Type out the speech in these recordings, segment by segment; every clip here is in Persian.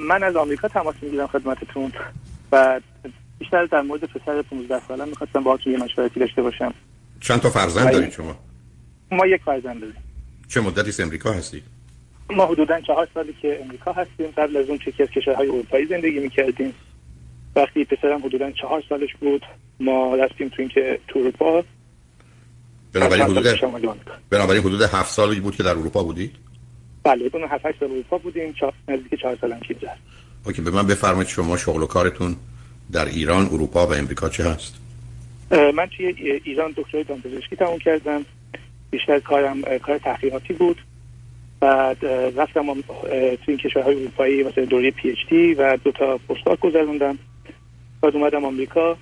من از آمریکا تماس می‌گیرم خدمتتون و بیشتر در مورد پسر 15 ساله می‌خواستم باهاتون یه مشورتی داشته باشم. چند تا فرزند دارید شما؟ ما یک فرزند داریم. چه مدتی از امریکا هستید ما حدودا چهار سالی که امریکا هستیم. قبل از اون چه از کشورهای اروپایی زندگی می‌کردیم. وقتی پسرم حدودا چهار سالش بود ما رفتیم تو اینکه تو اروپا. بنابراین حدود بنابراین حدود هفت سالی بود که در اروپا بودید؟ بله اون هفت سال اروپا بودیم چهار نزدیک چهار سال هم اینجا OK به من بفرمایید شما شغل و کارتون در ایران اروپا و امریکا چه هست؟ من توی ایران دکترای دامپزشکی تموم کردم. بیشتر کارم کار تحقیقاتی بود. بعد رفتم توی این کشورهای اروپایی مثل دوره PhD و دو تا postdoc گذروندم. بعد اومدم آمریکا.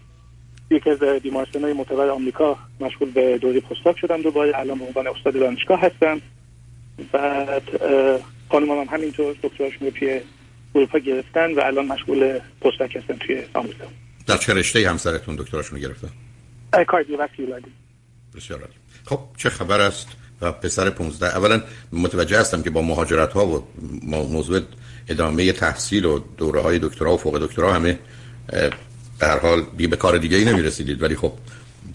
یکی از بیمارستان های معتبر آمریکا مشغول به دوره postdoc شدم دوباره. الان به عنوان استاد دانشگاه هستم. بعد خانم هم همینطور دکتراشون رو توی اروپا گرفتن و الان مشغول پستاک هستن توی آمریکا. در چه رشته همسرتون دکتراشون رو گرفتن؟ کاردیوواسکولاری بسیار خب چه خبر است؟ و پسر 15 اولا متوجه هستم که با مهاجرت ها و موضوع ادامه تحصیل و دوره های دکترا و فوق دکترا همه در حال بی به کار دیگه ای نمی رسیدید ولی خب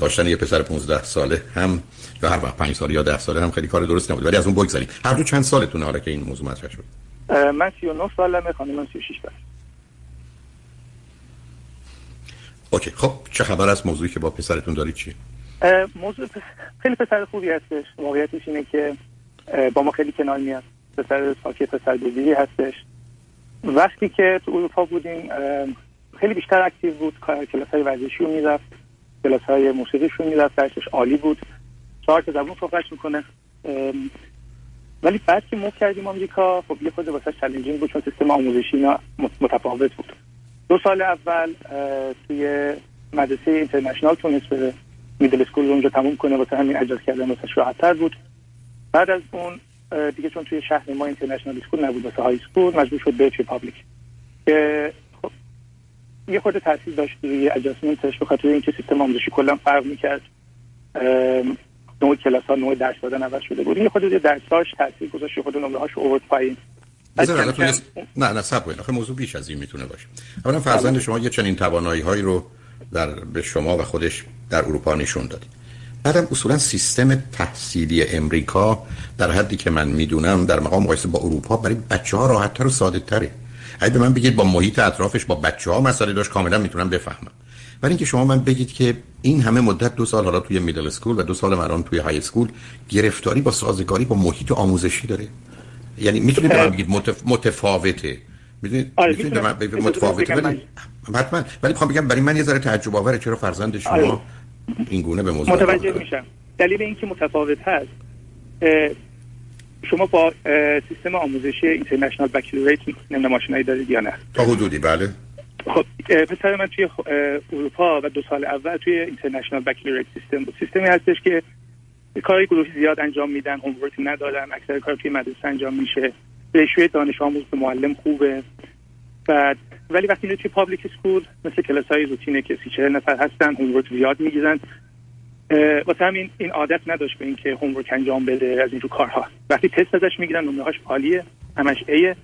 داشتن یه پسر 15 ساله هم یا هر وقت 5 ساله یا 10 ساله هم خیلی کار درست نبود. ولی از اون بگذاریم هر دو چند سالتونه حالا که این موضوع مطرح شد؟ من 39 سالمه خانم 36 سال OK خب چه خبر از موضوعی که با پسرتون دارید چیه؟ موضوع خیلی پسر خوبی هستش. واقعیتش اینه که با ما خیلی کنار میاد. پسر ساکت پسر دوزیری هستش. وقتی که تو اروپا بودیم خیلی بیشتر active بود کلاس های ورزشی رو می‌رفت. کلاس های موسیقیش رو می‌رفت درسش عالی بود. چهار تا زبون صحبت می‌کنه. ولی بعد که move کردیم آمریکا خب یه خورده واسش challenging بود چون سیستم آموزشی اینا متفاوت بود. دو سال اول توی مدرسه international تونست بره. middle school رو اونجا تموم کنه واسه همین adjust کردن واسش راحت‌تر بود. بعد از اون دیگه چون توی شهر ما international school نبود واسه high school مجبور شد بره توی public یه خورده تاثیر داشت روی اجاسمنتش به خاطر اینکه سیستم آموزشی کلا فرق می‌کرد. نوع کلاس ها نوع درس دادن عوض شده بود. یه خورده درساش تاثیر گذاشت خود نمره هاش اوورد پایین. نه نه سب آخه موضوع بیش از این می‌تونه باشه. اولا فرزند شما یه چنین توانایی هایی رو در به شما و خودش در اروپا نشون دادید بعدم اصولا سیستم تحصیلی امریکا در حدی که من می‌دونم در مقام مقایسه با اروپا برای بچه ها راحت تر و ساده تره اگه به من بگید با محیط اطرافش با بچه ها مسئله داشت کاملا می‌تونم بفهمم. ولی اینکه شما من بگید که این همه مدت دو سال حالا توی میدل اسکول و دو سال مران توی های اسکول گرفتاری با سازگاری با محیط آموزشی داره؟ یعنی می‌تونید به من بگید متف... متفاوته. می‌دونید آره می‌تونید به من بگید متفاوته. ولی حتما ولی می‌خوام بگم برای من یه ذره تعجب آوره. چرا فرزند شما آره. این گونه به موضوع متوجه میشم. دلیل اینکه متفاوت هست شما با سیستم آموزشی International Baccalaureate نمی‌دونم آشنایی دارید یا نه؟ تا حدودی بله. خب پسر من توی اروپا و دو سال اول توی International Baccalaureate system بود. سیستمی هستش که کاری گروهی زیاد انجام میدن homework ندارن اکثر کار توی مدرسه انجام میشه. ratio ی دانش آموز به معلم خوبه. بعد ولی وقتی میره توی public school مثل کلاس های روتینه که سی چهل نفر هستن homework زیاد می‌گیرن. واسه همین این عادت نداشت به اینکه هومورک انجام بده از این رو کارها. وقتی تست ازش می‌گیرن نمره هاش عالیه همش ایه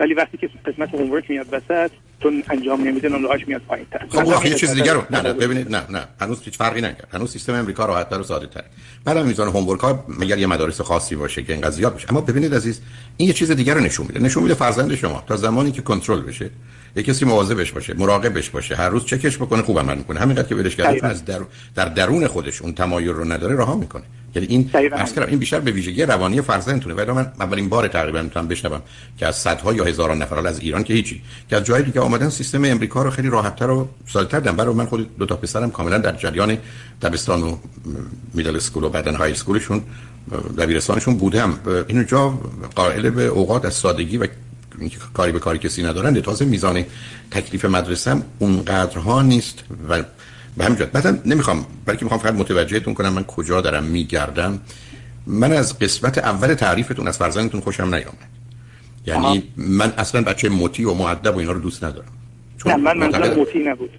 ولی وقتی که قسمت هومورک میاد وسط چون انجام نمیده نمره‌هاش میاد پایین‌تر خب آخه یه چیز دیگه رو نه نه ببینید نه نه هنوز هیچ فرقی نکرد. هنوز سیستم امریکا راحت‌تر و ساده‌تر بعدم میزان هومورک ها مگر یه مدارس خاصی باشه که اینقدر زیاد باشه. اما ببینید عزیز این یه چیز دیگه رو نشون میده. نشون میده فرزند شما تا زمانی که کنترل بشه یه کسی مواظبش باشه مراقبش باشه هر روز چکش بکنه خوب عمل می‌کنه. همینقدر که ولش کرده از در در درون خودش اون تمایل رو نداره رها می‌کنه. یعنی این اصلا این بیشتر به ویژگی روانی فرزندتونه ولی من اولین بار تقریبا می‌تونم بشنوم که از صدها یا هزاران نفر از ایران که هیچی. که از جای دیگه آمدن سیستم امریکا رو خیلی راحت‌تر و ساده‌تر دیدن. برای من خود دو تا پسرم کاملا در جریان دبستان و میدل اسکول و بعدن های اسکولشون دبیرستانشون بودم. اینجا قائل به اوقات از سادگی و اینکه کاری به کاری کسی ندارن تازه میزان تکلیف مدرسه هم اونقدرها نیست. و به همین بعدم نمی‌خوام بلکه می‌خوام فقط متوجهتون کنم من کجا دارم میگردم من از قسمت اول تعریفتون از فرزندتون خوشم نیامد. یعنی آها. من اصلا بچه مطیع و معدب و اینا رو دوست ندارم. چون نه من منظور مطیع نبود.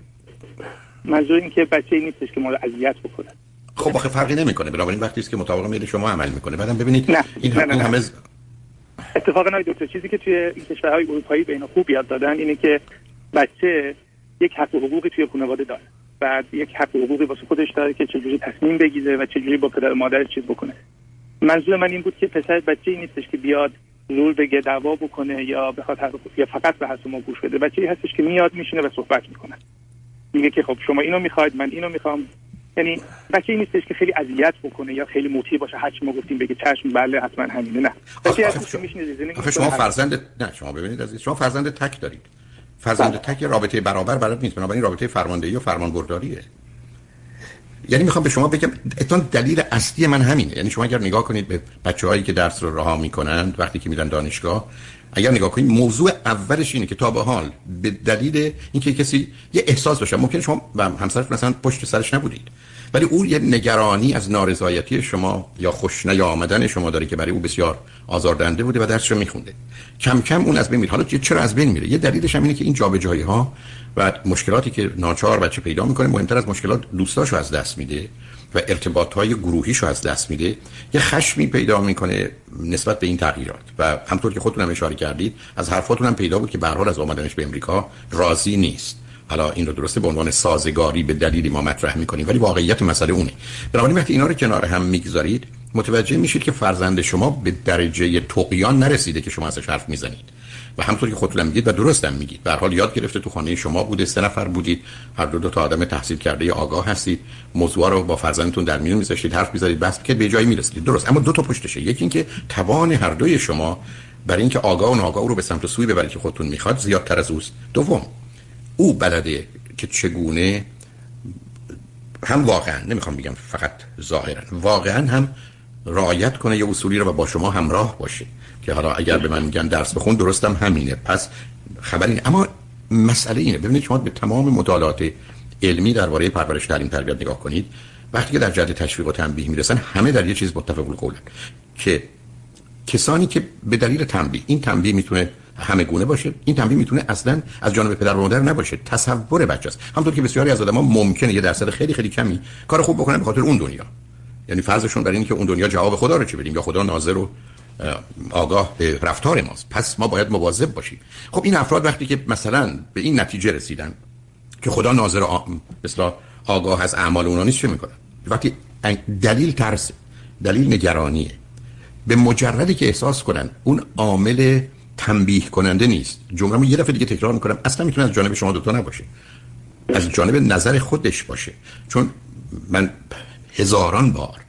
منظور این که بچه نیستش که ما رو اذیت بکنه. خب آخه فرقی نمی‌کنه. بنابراین وقتی است که مطابق میل شما عمل می‌کنه. بعدم ببینید نه. این, نه نه این همه اتفاقا دکتر چیزی که توی این کشورهای اروپایی به اینا خوب یاد دادن اینه که بچه یک حق و حقوقی توی خانواده داره. بعد یک حق حقوقی واسه خودش داره که چجوری تصمیم بگیره و چجوری با پدر و مادر چیز بکنه. منظور من این بود که پسر بچه ای نیستش که بیاد زور بگه دعوا بکنه یا بخواد یا فقط به ما گوش بده. بچه ای هستش که میاد میشینه و صحبت می‌کنه. میگه که خب شما اینو می‌خواید من اینو می‌خوام. یعنی بچه ای نیستش که خیلی اذیت بکنه یا خیلی مطیع باشه. هر ما گفتیم بگه چشم بله حتما همینه نه. بچه هستش که میشینه شما فرزند نه شما ببینید عزیز شما فرزند تک دارید. فرزند بله. تک رابطه برابر برات نیست بنابراین رابطه فرماندهی و فرمانبرداریه. یعنی می‌خوام به شما بگم اتون دلیل اصلی من همینه. یعنی شما اگر نگاه کنید به بچه هایی که درس رو رها می‌کنند وقتی که میرن دانشگاه اگر نگاه کنید موضوع اولش اینه که تا به حال به دلیل اینکه کسی یه احساس داشته ممکن شما و همسرت مثلا پشت سرش نبودید. ولی او یه نگرانی از نارضایتی شما یا خوش نیامدن شما داره که برای او بسیار آزاردهنده بوده و درسش رو میخونده. کم کم اون از بین میره. حالا چرا از بین میره؟ یه دلیلش هم اینه که این جابجایی ها و مشکلاتی که ناچار بچه پیدا می‌کنه مهمتر از مشکلات دوستاشو از دست میده و ارتباط های گروهیشو از دست میده. یه خشمی پیدا می‌کنه نسبت به این تغییرات. و همطور که خودتون هم اشاره کردید از حرفاتون هم پیدا بود که به از آمدنش به امریکا راضی نیست. حالا این رو درسته به عنوان سازگاری به دلیلی ما مطرح می‌کنیم ولی واقعیت مسئله اونه. بنابراین وقتی اینا رو کنار هم می‌گذارید متوجه میشید که فرزند شما به درجه توقیان نرسیده که شما ازش حرف می‌زنید. و همطور که خودتون میگید و درستم میگید. به حال یاد گرفته تو خانه شما بوده سه نفر بودید. هر دو, دو تا آدم تحصیل کرده آگاه هستید. موضوع رو با فرزندتون در میون میذاشتید حرف می‌زدید بس که به جایی می‌رسید درست. اما دو تا پشتشه. یکی اینکه توان هر دوی شما برای اینکه آگاه و ناآگاه رو به سمت سوی ببرید که خودتون می‌خواد زیادتر از اوست. دوم او بلده که چگونه هم واقعا نمی‌خوام بگم فقط ظاهرا واقعا هم رعایت کنه یه اصولی رو و با شما همراه باشه که حالا اگر به من میگن درس بخون درستم همینه. پس خبری اما مسئله اینه. ببینید شما به تمام مطالعات علمی درباره پرورش تعلیم تربیت نگاه کنید وقتی که در جهت تشویق و تنبیه می‌رسن همه در یه چیز متفق القولن که کسانی که به دلیل تنبیه این تنبیه می‌تونه همه گونه باشه. این تنبیه می‌تونه اصلا از جانب پدر و مادر نباشه. تصور بچه است همونطور که بسیاری از آدم‌ها ممکنه یه درصد خیلی خیلی کمی کار خوب بکنن به خاطر اون دنیا. یعنی فرضشون بر اینه که اون دنیا جواب خدا رو چه بدیم؟ یا خدا ناظر و آگاه به رفتار ماست. پس ما باید مواظب باشیم. خب این افراد وقتی که مثلا به این نتیجه رسیدن که خدا ناظر آ... مثلا آگاه از اعمال اونا نیست چه می‌کنن؟ وقتی دلیل ترس دلیل نگرانیه. به مجردی که احساس کنن اون عامل تنبیه کننده نیست. جمله یه دفعه دیگه تکرار می‌کنم. اصلا می‌تونه از جانب شما دوتا نباشه. از جانب نظر خودش باشه. چون من هزاران بار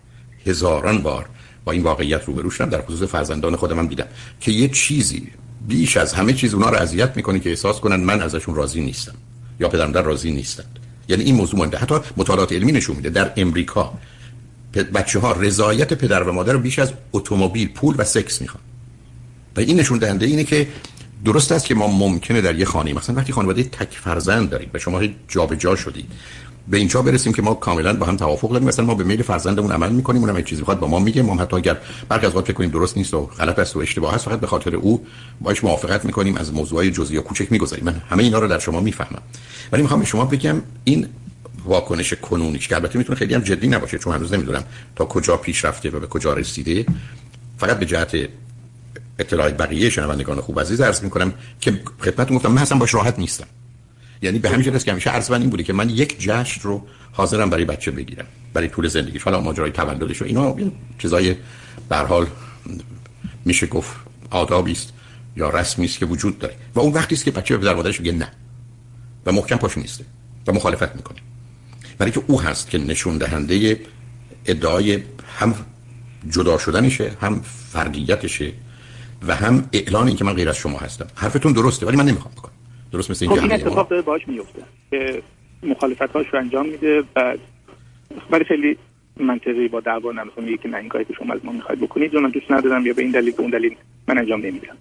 هزاران بار با این واقعیت روبرو شدم. در خصوص فرزندان خودم دیدم که یه چیزی بیش از همه چیز اونا رو اذیت می‌کنه که احساس کنن من ازشون راضی نیستم. یا پدرم در راضی نیستند. یعنی این موضوع مونده. حتی مطالعات علمی نشون میده. در امریکا بچه ها رضایت پدر و مادر رو بیش از اتومبیل پول و سکس می‌خوان. و این نشون دهنده اینه که درست است که ما ممکنه در یه خانه مثلا وقتی خانواده تک فرزند داریم و شما جابجا جا شدید به اینجا برسیم که ما کاملا با هم توافق داریم. مثلا ما به میل فرزندمون عمل می‌کنیم اونم چیزی می‌خواد با ما میگه. ما حتی اگر برخی از وقت کنیم درست نیست و غلط است و اشتباه است فقط به خاطر او باش موافقت می‌کنیم از موضوعات جزئی یا کوچک می‌گذاریم من همه اینا رو در شما می‌فهمم. ولی می‌خوام به شما بگم این واکنش کنونیش که البته می‌تونه خیلی هم جدی نباشه چون هنوز نمی‌دونم تا کجا پیش رفته و به کجا رسیده فقط به جهت اطلاع بقیه شنوندگان خوب عزیز عرض می‌کنم که خدمتتون گفتم من اصلا باش راحت نیستم. یعنی به همین که همیشه عرض این بوده که من یک جشن رو حاضرم برای بچه بگیرم برای طول زندگیش. حالا ماجرای تولدش و اینا چیزای به حال میشه گفت آدابی است یا رسمی است که وجود داره. و اون وقتی است که بچه به پدر مادرش میگه نه. و محکم پاش نیسته و مخالفت می‌کنه. برای که او هست که نشون دهنده ادعای هم جدا شدنشه هم فردیتشه. و هم اعلان این که من غیر از شما هستم. حرفتون درسته ولی من نمی‌خوام بکنم. درست مثل اینکه خب این اتفاق داره باهاش میفته که مخالفت هاش رو انجام میده و ولی خیلی منطقی با دعوا نمی‌خوام که نه این کاری که شما از ما می‌خواید بکنید من دوست ندارم یا به این دلیل که اون دلیل من انجام نمیدم.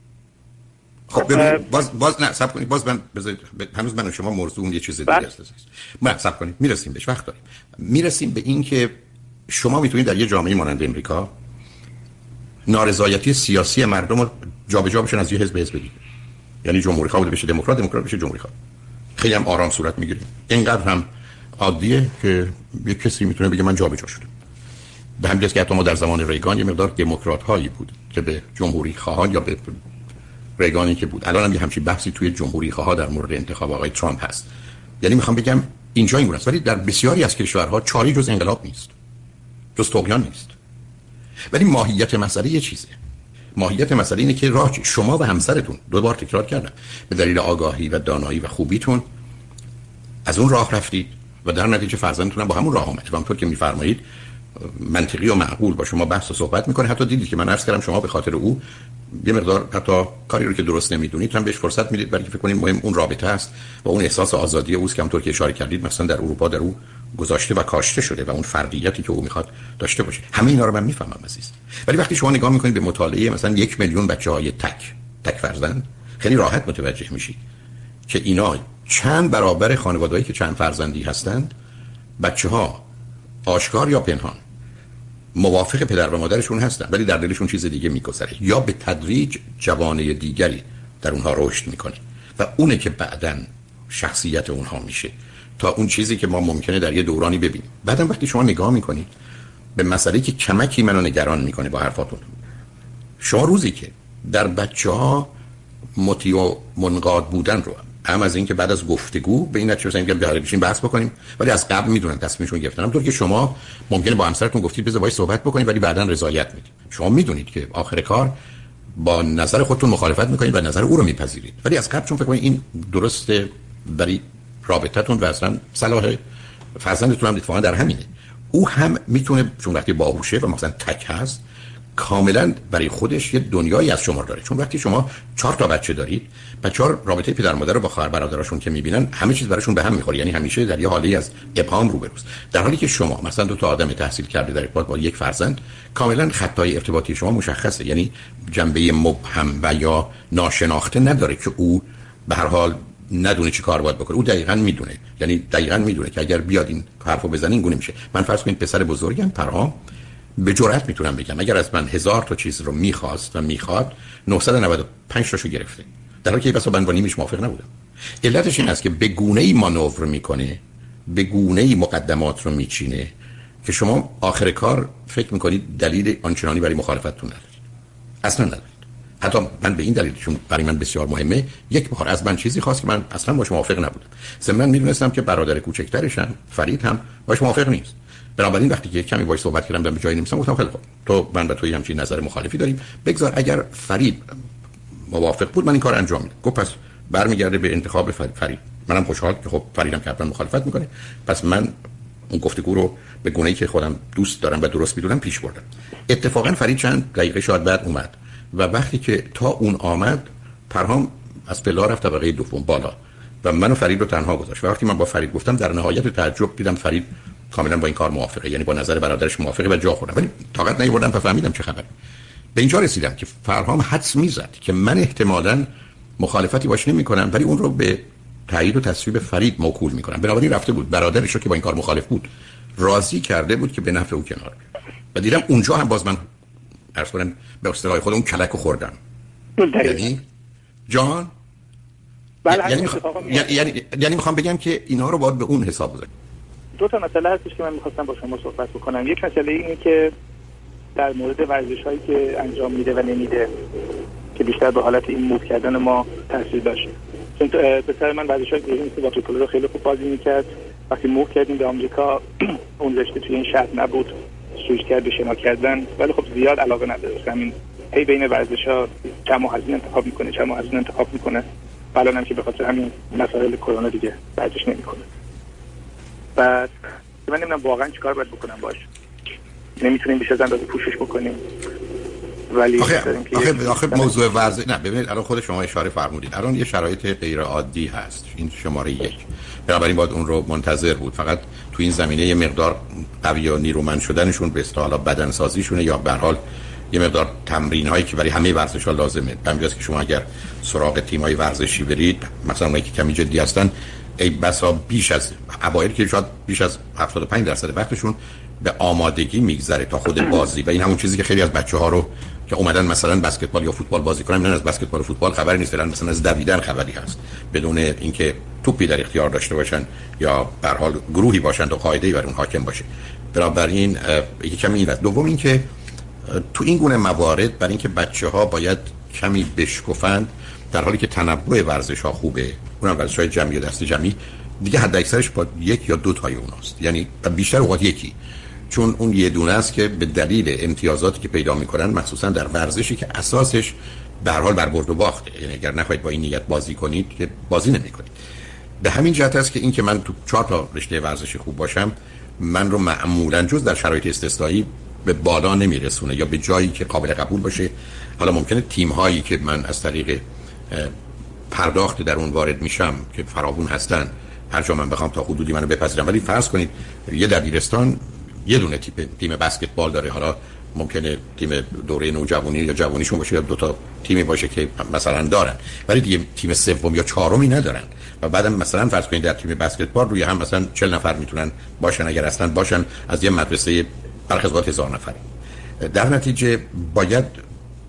خب ببینید باز باز نه سب کنید باز من بذارید هنوز من و شما موضوع یه چیز دیگه بله. است. نه سب کنید. می‌رسیم بهش وقت داریم. می‌رسیم به این که شما می‌تونید در یه جامعه مانند امریکا نارضایتی سیاسی مردم رو جابجا بشن از یه حزب حزب دیگه. یعنی جمهوری خواه بشه دموکرات دموکرات بشه جمهوری خواه. خیلی هم آرام صورت می‌گیره اینقدر هم عادیه که یه کسی می‌تونه بگه من جابجا شدم. به همین که حتی ما در زمان ریگان یه مقدار دموکرات هایی بود که به جمهوری خواهان یا به ریگانی که بود. الان هم یه همچین بحثی توی جمهوری خواه در مورد انتخاب آقای ترامپ هست. یعنی می‌خوام بگم اینجا این ولی در بسیاری از کشورها چاری جز انقلاب نیست. جز طغیان نیست. ولی ماهیت مسئله یه چیزه. ماهیت مسئله اینه که راه شما و همسرتون دو بار تکرار کردم به دلیل آگاهی و دانایی و خوبیتون از اون راه رفتید و در نتیجه فرزندتون با همون راه اومد. و که میفرمایید منطقی و معقول با شما بحث و صحبت می‌کنه. حتی دیدید که من عرض کردم شما به خاطر او یه مقدار حتی کاری رو که درست نمی‌دونید هم بهش فرصت می‌دید. برای فکر کنید مهم اون رابطه است و اون احساس آزادی اوست که همونطور که اشاره کردید مثلا در اروپا در او گذاشته و کاشته شده و اون فردیتی که او می‌خواد داشته باشه. همه اینا رو من می‌فهمم عزیز. ولی وقتی شما نگاه می‌کنید به مطالعه مثلا یک میلیون بچه های تک تک فرزند خیلی راحت متوجه میشید که اینا چند برابر خانوادهایی که چند فرزندی هستند بچه ها آشکار یا پنهان. موافق پدر و مادرشون هستن ولی در دلشون چیز دیگه میگذره. یا به تدریج جوانه دیگری در اونها رشد می‌کنه. و اونه که بعدا شخصیت اونها میشه. تا اون چیزی که ما ممکنه در یه دورانی ببینیم. بعدم وقتی شما نگاه می‌کنید به مسئله که کمکی منو نگران می‌کنه با حرفاتون. شما روزی که در بچه ها مطیع و منقاد بودن رو هم از اینکه بعد از گفتگو به این نتیجه رسیدیم که بیاره بشین بحث بکنیم ولی از قبل می‌دونن تصمیمشون گرفتن. همونطور که شما ممکنه با همسرتون گفتید بذار باهاش صحبت بکنید ولی بعدا رضایت می‌دید. شما می‌دونید که آخر کار با نظر خودتون مخالفت می‌کنید و نظر او رو میپذیرید. ولی از قبل چون فکر این درسته برای رابطتون و اصلا صلاح فرزندتون هم اتفاقا در همینه. او هم می‌تونه چون وقتی باهوشه و مثلا تک هست کاملا برای خودش یه دنیایی از شما داره. چون وقتی شما چهار تا بچه دارید بچه رابطه پدر مادر رو با خواهر برادرشون که می‌بینن همه چیز براشون به هم می‌خوره. یعنی همیشه در یه حالی از ابهام روبروست در حالی که شما مثلا دو تا آدم تحصیل کرده در ارتباط با یک فرزند کاملا خطای ارتباطی شما مشخصه. یعنی جنبه مبهم و یا ناشناخته نداره که او به هر حال ندونه چی کار باید بکنه. او دقیقا می‌دونه. یعنی دقیقا می‌دونه که اگر بیاد این حرفو بزنه این گونه میشه. من فرض کنید پسر بزرگم پرهام به جرات می‌تونم بگم. اگر از من هزار تا چیز رو می‌خواست و می‌خواد 995 تاشو گرفته. در حالی که بسا من با موافق نبودم. علتش این است که به گونه ای مانور می‌کنه به گونه ای مقدمات رو میچینه که شما آخر کار فکر می‌کنید دلیل آنچنانی برای مخالفتتون ندارید اصلا ندارید حتی من به این دلیل چون برای من بسیار مهمه یک بار از من چیزی خواست که من اصلا باش موافق نبودم. من می‌دونستم که برادر کوچکترشم فرید هم باش موافق نیست. بنابراین وقتی که کمی باش صحبت کردم به جایی نمیسم گفتم خیلی خوب. تو من به توی همچین نظر مخالفی داریم. بگذار اگر فرید موافق بود من این کار انجام میدم. گفت پس برمیگرده به انتخاب فرید. منم خوشحال که خب فریدم که حتما مخالفت می‌کنه. پس من اون گفتگو رو به گونه‌ای که خودم دوست دارم و درست می‌دونم پیش بردم. اتفاقا فرید چند دقیقه شاید بعد اومد. و وقتی که تا اون آمد پرهام از پلا رفت طبقه دوم بالا و منو فرید رو تنها گذاشت. و وقتی من با فرید گفتم در نهایت تعجب دیدم فرید کاملا با این کار موافقه یعنی با نظر برادرش موافقه و جا خوردم. ولی طاقت نیوردم تا فهمیدم چه خبر به اینجا رسیدم که فرهام حدس می‌زد که من احتمالا مخالفتی باش نمی کنم ولی اون رو به تایید و تصویب فرید موکول می کنم بنابراین رفته بود. برادرش رو که با این کار مخالف بود راضی کرده بود که به نفع او کنار و دیدم اونجا هم باز من ارز کنم به اصطلاح خود اون کلک رو خوردم. یعنی جان بله یعنی, یعنی, یعنی, یعنی می‌خوام بگم که اینا رو باید به اون حساب بذاریم. دو تا مسئله هستش که من می‌خواستم با شما صحبت بکنم. یک مسئله اینه که در مورد ورزش هایی که انجام میده و نمیده که بیشتر به حالت این موو کردن ما تاثیر داشت چون پسر من ورزش های دیگه مثل واترپولو رو خیلی خوب بازی می‌کرد. وقتی موو کردیم به آمریکا اون رشته توی این شهر نبود. سویش کرد به شنا کردن. ولی خب زیاد علاقه نداشت همین هی بین ورزش ها چم و هزینه انتخاب می‌کنه چم و هزینه انتخاب می‌کنه. الان هم که به خاطر همین مسائل کرونا دیگه ورزش نمی‌کنه. بعد من نمی‌دونم واقعا چیکار باید بکنم باش. نمی‌تونیم بیش از اندازه پوشش بکنیم. ولی آخه, آخه, آخه موضوع ورزش نه ببینید الان خود شما اشاره فرمودید. الان یه شرایط غیر عادی هست. این شماره یک. بنابراین باید اون رو منتظر بود. فقط تو این زمینه یه مقدار قوی و نیرومند شدنشون به اصطلاح بدن سازیشونه یا به حال یه مقدار تمرین هایی که برای همه ورزش ها لازمه. همینجاست که شما اگر سراغ تیم های ورزشی برید مثلا اونایی که کمی جدی هستن ای بسا بیش از اوایل که شاید بیش از 75 درصد وقتشون به آمادگی میگذره تا خود بازی. و این همون چیزی که خیلی از بچه ها رو که اومدن مثلا بسکتبال یا فوتبال بازی کنن نه از بسکتبال و فوتبال خبری نیست مثلا از دویدن خبری هست. بدون اینکه توپی در اختیار داشته باشن یا به حال گروهی باشند و قاعده بر اون حاکم باشه. بنابراین یکی کمی این دوم اینکه تو این گونه موارد برای اینکه بچه ها باید کمی بشکفند در حالی که تنوع ورزش ها خوبه اونم ورزش های جمعی دست جمعی دیگه حد اکثرش با یک یا دو تای اوناست. یعنی بیشتر اوقات یکی. چون اون یه دونه است که به دلیل امتیازاتی که پیدا می‌کنن مخصوصا در ورزشی که اساسش به حال بر برد و باخته. یعنی اگر نخواهید با این نیت بازی کنید که بازی نمی‌کنید. به همین جهت است که این که من تو چهار تا رشته ورزشی خوب باشم من رو معمولا جز در شرایط استثنایی به بالا نمیرسونه یا به جایی که قابل قبول باشه. حالا ممکنه تیم هایی که من از طریق پرداخت در اون وارد میشم که فراوون هستن هر جا من بخوام تا حدودی منو بپذیرم ولی فرض کنید یه دبیرستان یه دونه تیپ تیم بسکتبال داره. حالا ممکنه تیم دوره نوجوانی یا جوانیشون باشه یا دو تا تیمی باشه که مثلا دارن. ولی دیگه تیم سوم یا چهارمی ندارن. و بعدم مثلا فرض کنید در تیم بسکتبال روی هم مثلا 40 نفر می‌تونن باشن. اگر اصلا باشن از یه مدرسه برخی هزار نفر در نتیجه باید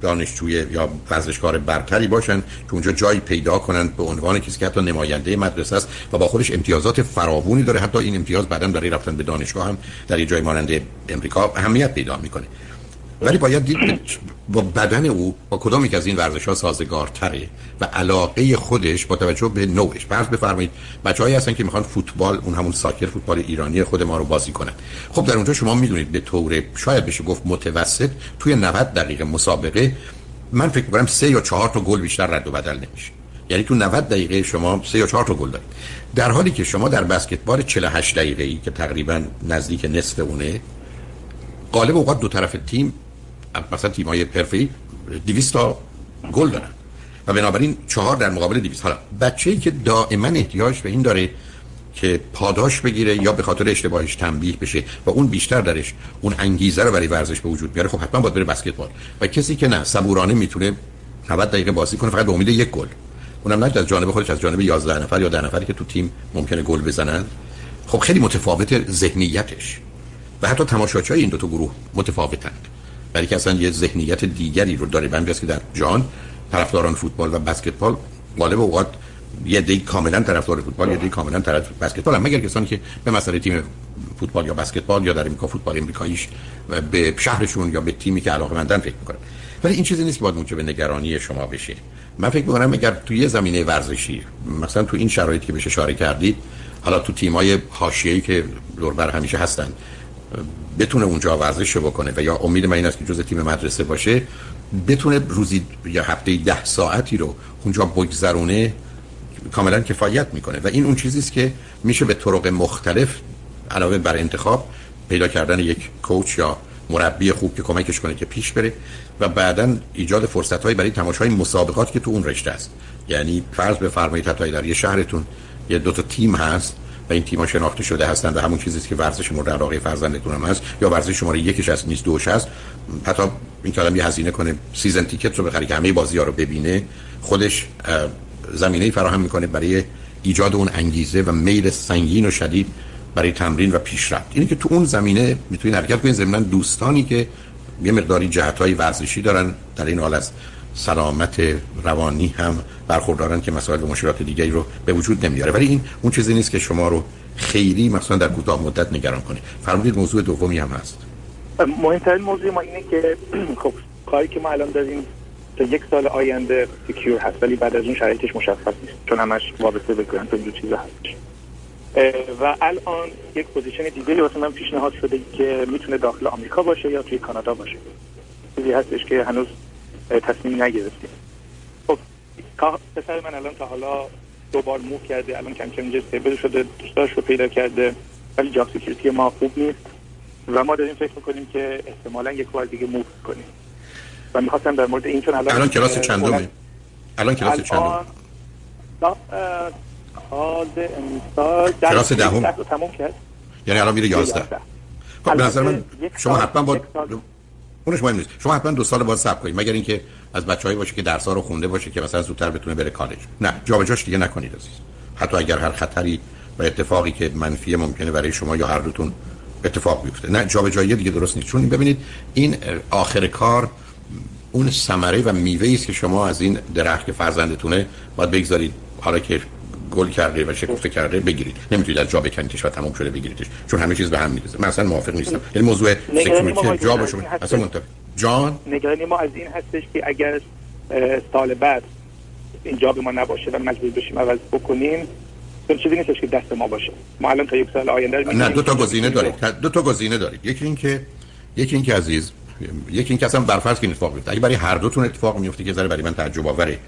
دانشجوی یا ورزشکار برتری باشن که اونجا جایی پیدا کنند به عنوان کسی که حتی نماینده مدرسه است و با خودش امتیازات فراوانی داره. حتی این امتیاز بعدا برای رفتن به دانشگاه هم در یه جای مانند امریکا اهمیت پیدا می‌کنه. ولی باید دید با بدن او با کدام یک از این ورزش ها سازگارتره و علاقه خودش با توجه به نوعش فرض بفرمایید بچه‌هایی هستن که می‌خوان فوتبال اون همون ساکر فوتبال ایرانی خود ما رو بازی کنن. خب در اونجا شما می‌دونید به طور شاید بشه گفت متوسط توی 90 دقیقه مسابقه من فکر می‌کنم سه یا چهار تا گل بیشتر رد و بدل نمیشه. یعنی تو 90 دقیقه شما سه یا چهار تا گل دارید. در حالی که شما در بسکتبال 48 دقیقه‌ای که تقریبا نزدیک نصف اونه غالب اوقات دو طرف تیم مثلا تیم های حرفه‌ای 200 تا گل دارن. و بنابراین چهار در مقابل 200 حالا بچه‌ای که دائما احتیاج به این داره که پاداش بگیره یا به خاطر اشتباهش تنبیه بشه و اون بیشتر درش اون انگیزه رو برای ورزش به وجود بیاره خب حتما باید بره بسکتبال. و کسی که نه صبورانه می‌تونه 90 دقیقه بازی کنه فقط به امید یک گل. اونم نه از جانب خودش از جانب 11 نفر یا 10 نفری که تو تیم ممکنه گل بزنن. خب خیلی متفاوت ذهنیتش. و حتی تماشاچی این دو تا گروه متفاوتند. برای که اصلا یه ذهنیت دیگری رو داره. بنده که در جان طرفداران فوتبال و بسکتبال غالب اوقات یه دی کاملا طرفدار فوتبال یه دی کاملا طرف بسکتبال هم. مگر کسانی که به مسئله تیم فوتبال یا بسکتبال یا در امریکا فوتبال امریکاییش به شهرشون یا به تیمی که علاقه مندن فکر می‌کنن. ولی این چیزی نیست که باید به نگرانی شما بشه من فکر می‌کنم اگر توی زمینه ورزشی مثلا تو این شرایطی که بهش اشاره کردید حالا تو تیمای حاشیه‌ای که دور بر همیشه هستن بتونه اونجا ورزش بکنه و یا امید من این است که جز تیم مدرسه باشه بتونه روزی یا هفته ده ساعتی رو اونجا بگذرونه کاملا کفایت می‌کنه. و این اون چیزی است که میشه به طرق مختلف علاوه بر انتخاب پیدا کردن یک کوچ یا مربی خوب که کمکش کنه که پیش بره و بعدا ایجاد فرصت هایی برای تماشای مسابقات که تو اون رشته است. یعنی فرض بفرمایید حتی در یه شهرتون یه دو تا تیم هست و این تیم‌ها شناخته شده هستند و همون چیزی که ورزش مورد علاقه فرزندتون هم هست یا ورزش شماره یکش هست نیست دوش هست. حتی این آدم یه هزینه کنه سیزن تیکت رو بخره که همه بازی ها رو ببینه خودش زمینه فراهم می‌کنه برای ایجاد اون انگیزه و میل سنگین و شدید برای تمرین و پیشرفت. اینه که تو اون زمینه می‌تونید حرکت کنید زمینن دوستانی که یه مقداری جهت ورزشی دارن در این حال است سلامت روانی هم برخوردارن که مسائل و مشکلات دیگری رو به وجود نمیاره. ولی این اون چیزی نیست که شما رو خیلی مثلا در کوتاه مدت نگران کنه. فرمودید موضوع دومی هم هست. مهمترین موضوع ما اینه که خب کاری که ما الان داریم تا یک سال آینده secure هست ولی بعد از اون شرایطش مشخص نیست چون همش وابسته به grant و چیزا هست و الان یک position دیگه واسه من پیشنهاد شده که می‌تونه داخل آمریکا باشه یا توی کانادا باشه. چیزی هستش که هنوز تصمیم نگرفتیم. خب پسر من الان تا حالا دوبار move کرده الان کم کم اینجا stable شده دوستاش رو پیدا کرده ولی job security ما خوب نیست. و ما داریم فکر می‌کنیم که احتمالا یک بار دیگه move کنیم. و می‌خواستم در مورد این چون الان الان کلاس چندمه؟ الان کلاس چندمه؟ کلاس دهم. تموم کرد. یعنی الان میره 11 خب به نظر من شما حتما با اونش مهم نیست. شما حتما دو سال باید صبر کنید. مگر اینکه از بچه‌ای باشه که درس‌ها رو خونده باشه که مثلا زودتر بتونه بره کالج. نه جابجاش دیگه نکنید عزیز. حتی اگر هر خطری و اتفاقی که منفی ممکنه برای شما یا هر دوتون اتفاق بیفته. نه جابجایی دیگه درست نیست. چون ببینید این آخر کار اون ثمره و میوه است که شما از این درخت که فرزندتونه باید بگذارید. حالا که گل کرده و شکفته کرده بگیرید. نمی‌تونید از جا بکنیدش و تمام شده بگیریدش. چون همه چیز به هم میریزه. من اصلا موافق نیستم. یعنی موضوع سکیوریتی جا باشه. اصلا منطقه جان؟ نگرانی ما از این هستش که اگر سال بعد اینجا به ما نباشه و مجبور بشیم عوض بکنیم چون چیزی نیستش که دست ما باشه. ما الان تا یک سال آینده نه دو تا گزینه دارید. دو تا گزینه دارید. یکی اینکه یکی اینکه عزیز یکی اینکه اصلا برفرض که اتفاق بیفته. اگه برای هر دوتون اتفاق میفته که ذره برای من تعجب آوره.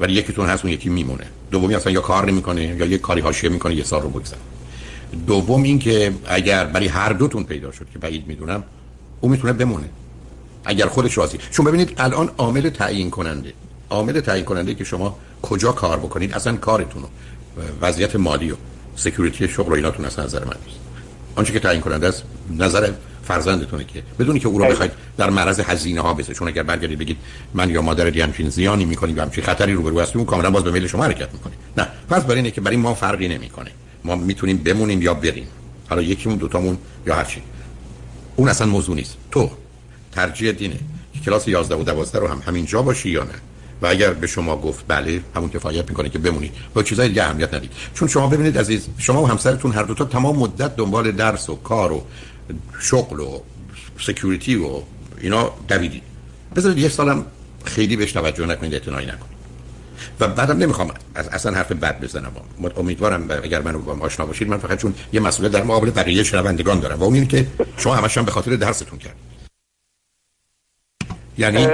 ولی یکیتون هست اون یکی میمونه. دومی اصلا یا کار نمی‌کنه یا یه کاری حاشیه می‌کنه یه سال رو بگذره دوم اینکه اگر برای هر دوتون پیدا شد که بعید می‌دونم اون می‌تونه بمونه. اگر خودش راضی. چون ببینید الان عامل تعیین کننده. عامل تعیین کننده که شما کجا کار بکنید اصلا کارتون وضعیت مالی و سکیوریتی شغل و ایناتون از نظر من نیست. آنچه که تعیین کننده است نظر فرزندتونه که بدونی که او رو بخواید در معرض هزینه ها بسه چون اگر برگردید بگید من یا مادر دی همچین زیانی می‌کنی و همچین خطری روبرو هستیم اون کاملا باز به میل شما حرکت می‌کنه. نه. پس برای اینه که برای ما فرقی نمی‌کنه. ما می‌تونیم بمونیم یا بریم. حالا یکیمون دوتامون یا هر چی. اون اصلا موضوع نیست. تو ترجیح دینه که کلاس 11 و 12 رو هم همینجا باشی یا نه. و اگر به شما گفت بله همون کفایت می‌کنه که بمونید. با چیزای دیگه اهمیت ندید. چون شما ببینید عزیز شما و همسرتون هر دو تا تمام مدت دنبال درس و کار و شغل و سکیوریتی و اینا دویدید بذارید یه سالم خیلی بهش توجه نکنید اعتنایی نکنید. و بعدم نمی‌خوام اصلا حرف بد بزنم. امیدوارم اگر منو با آشنا باشید من فقط چون یه مسئله در مقابل بقیه شنوندگان دارم. و اون که شما همش هم به خاطر درستون کرد یعنی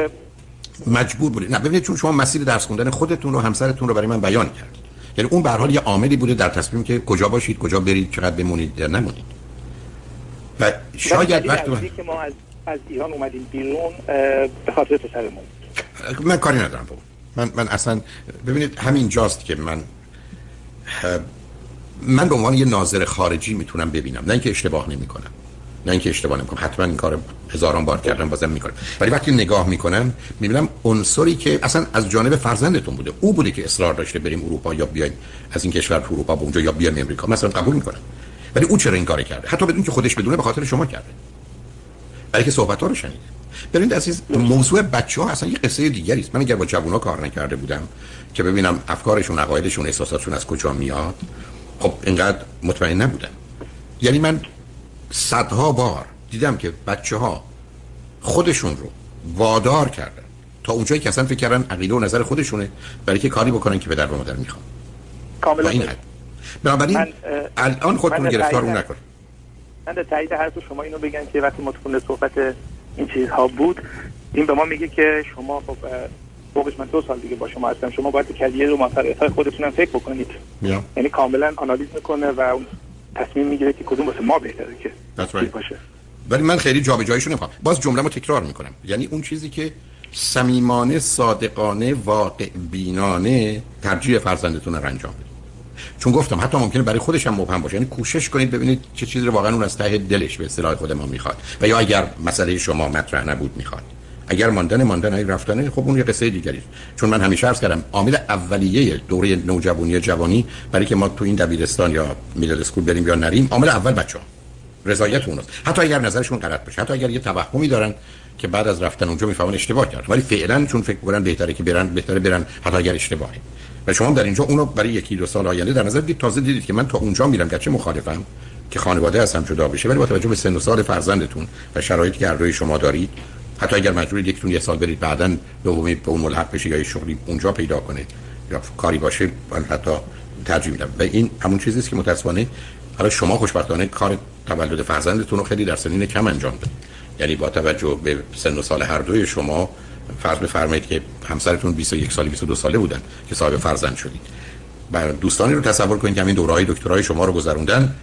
مجبور بودید. نه ببینید چون شما مسیر درس خوندن خودتون و همسرتون رو برای من بیان کرد یعنی اون به حال یه عاملی بوده در تصمیم که کجا باشید کجا برید چقدر بمونید یا نمونید. و شاید وقتی که ما از از ایران اومدیم بیرون به خاطر پسرمون. من کاری ندارم با من من اصلا ببینید همین جاست که من من به عنوان یه ناظر خارجی می‌تونم ببینم. نه اینکه اشتباه نمی‌کنم. نه اینکه اشتباه نمی‌کنم. حتما این کار هزاران بار کردم بازم می‌کنم. ولی وقتی نگاه می‌کنم می‌بینم عنصری که اصلا از جانب فرزندتون بوده. او بوده که اصرار داشته بریم اروپا یا بیایم از این کشور تو اروپا به اونجا یا بیایم امریکا. مثلا قبول می‌کنم. ولی او چرا این کار کرده؟ حتی بدون که خودش بدونه به خاطر شما کرده. برای که صحبت ها رو شنیده ببینید عزیز موضوع بچه ها اصلا یه قصه دیگری است. من اگر با جوونا کار نکرده بودم که ببینم افکارشون عقایدشون احساساتشون از کجا میاد خب اینقدر مطمئن نبودم. یعنی من صدها بار دیدم که بچه ها خودشون رو وادار کردن. تا اونجایی که اصلا فکر کردن عقیده و نظر خودشونه برای که کاری بکنن که پدر و مادر می‌خوان. کاملا این بنابراین الان خودتون گرفتار اون نکنید من در تایید حرف شما اینو بگم که وقتی متخونه صحبت این چیزها بود این به ما میگه که شما خب فوقش من دو سال دیگه با شما هستم شما باید کریر و موفقیت خودتون فکر بکنید. یعنی کاملا آنالیز می‌کنه و تصمیم می‌گیره که کدوم واسه ما بهتره که right. باشه. ولی من خیلی جابجاییشو نمی‌خوام. باز جمله تکرار می‌کنم. یعنی اون چیزی که صمیمانه صادقانه واقع بینانه ترجیح فرزندتون رو انجام بدید چون گفتم حتی ممکنه برای خودش هم مبهم باشه. یعنی کوشش کنید ببینید چه چیزی رو واقعا اون از ته دلش به اصطلاح خود ما می‌خواد. و یا اگر مسئله شما مطرح نبود می‌خواد. اگر ماندن ماندن ای رفتنه خب اون یه قصه دیگری چون من همیشه عرض کردم عامل اولیه دوره نوجوانی جوانی برای که ما تو این دبیرستان یا میدل اسکول بریم یا نریم عامل اول بچه‌ها. رضایت اونست حتی اگر نظرشون غلط باشه حتی اگر یه توهمی دارن که بعد از رفتن اونجا می‌فهمن اشتباه کرد ولی فعلا چون فکر می‌کنن بهتره که برن بهتره برن حتی اگر اشتباهه. و شما در اینجا اونو برای یکی دو سال آینده در نظر دید تازه دیدید که من تا اونجا میرم گرچه مخالفم که خانواده هستم جدا بشه ولی با توجه به سن و سال فرزندتون و شرایطی که هر شما دارید حتی اگر مجبورید یکتون یه سال برید بعدا دومی به اون ملحق بشه یا شغلی اونجا پیدا کنه یا کاری باشه من حتی ترجیح میدم. و این همون چیزی است که متاسفانه حالا شما خوشبختانه کار تولد فرزندتون رو خیلی در سنین کم انجام دادید. یعنی با توجه به سن و سال هر دوی شما فرض بفرمایید که همسرتون 21 سالی 22 ساله بودن که صاحب فرزند شدید. و دوستانی رو تصور کنید که همین دورهای دکترای شما رو گذروندن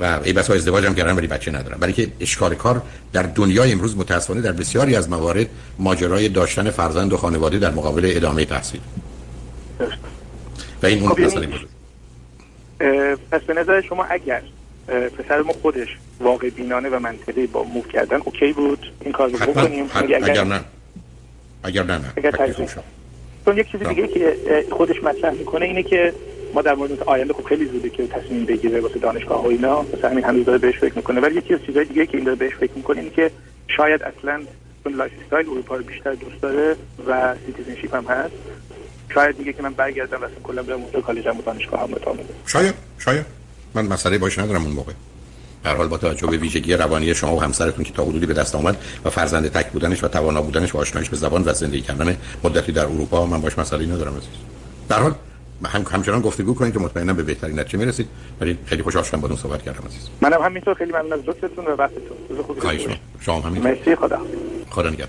و ای بسا ازدواج هم کردن ولی بچه ندارن. برای که اشکال کار در دنیای امروز متاسفانه در بسیاری از موارد ماجرای داشتن فرزند و خانواده در مقابل ادامه تحصیل. و این اون مسئله بود. پس به نظر شما اگر پسر ما خودش واقع بینانه و منطقی با موو کردن اوکی بود؟ این کار رو بکنیم. اگر نه. اگر نه نه. اگر چون یک چیز دیگه که خودش مطرح می‌کنه اینه که ما در مورد آینده خب خیلی زوده که تصمیم بگیره واسه دانشگاه و اینا. مثلا همین هنوز داره بهش فکر می‌کنه. ولی یکی از چیزهای دیگه که این داره بهش فکر می‌کنه اینه که شاید اصلا چون lifestyle اروپا رو بیشتر دوست داره و citizenship هم هست. شاید دیگه که من برگردم و کلا برم اونجا کالجم و دانشگاه هم ادامه شاید شاید. من مسئله باش ندارم اون موقع. در حال با توجه به ویژگی روانی شما و همسرتون که تا حدودی به دست آمد و فرزند تک بودنش و توانا بودنش و آشنایش به زبان و زندگی کردن مدتی در اروپا من باش مسئله ندارم عزیز. در حال هم همچنان گفتگو کنید که مطمئنا به بهترین نتیجه می‌رسید. ولی خیلی خوشحال شدم باهاتون صحبت کردم عزیز. منم همینطور. خیلی ممنون از لطفتون و وقتتون. روز خوبی. شما همین مرسی. خدا. خدا نگهدار.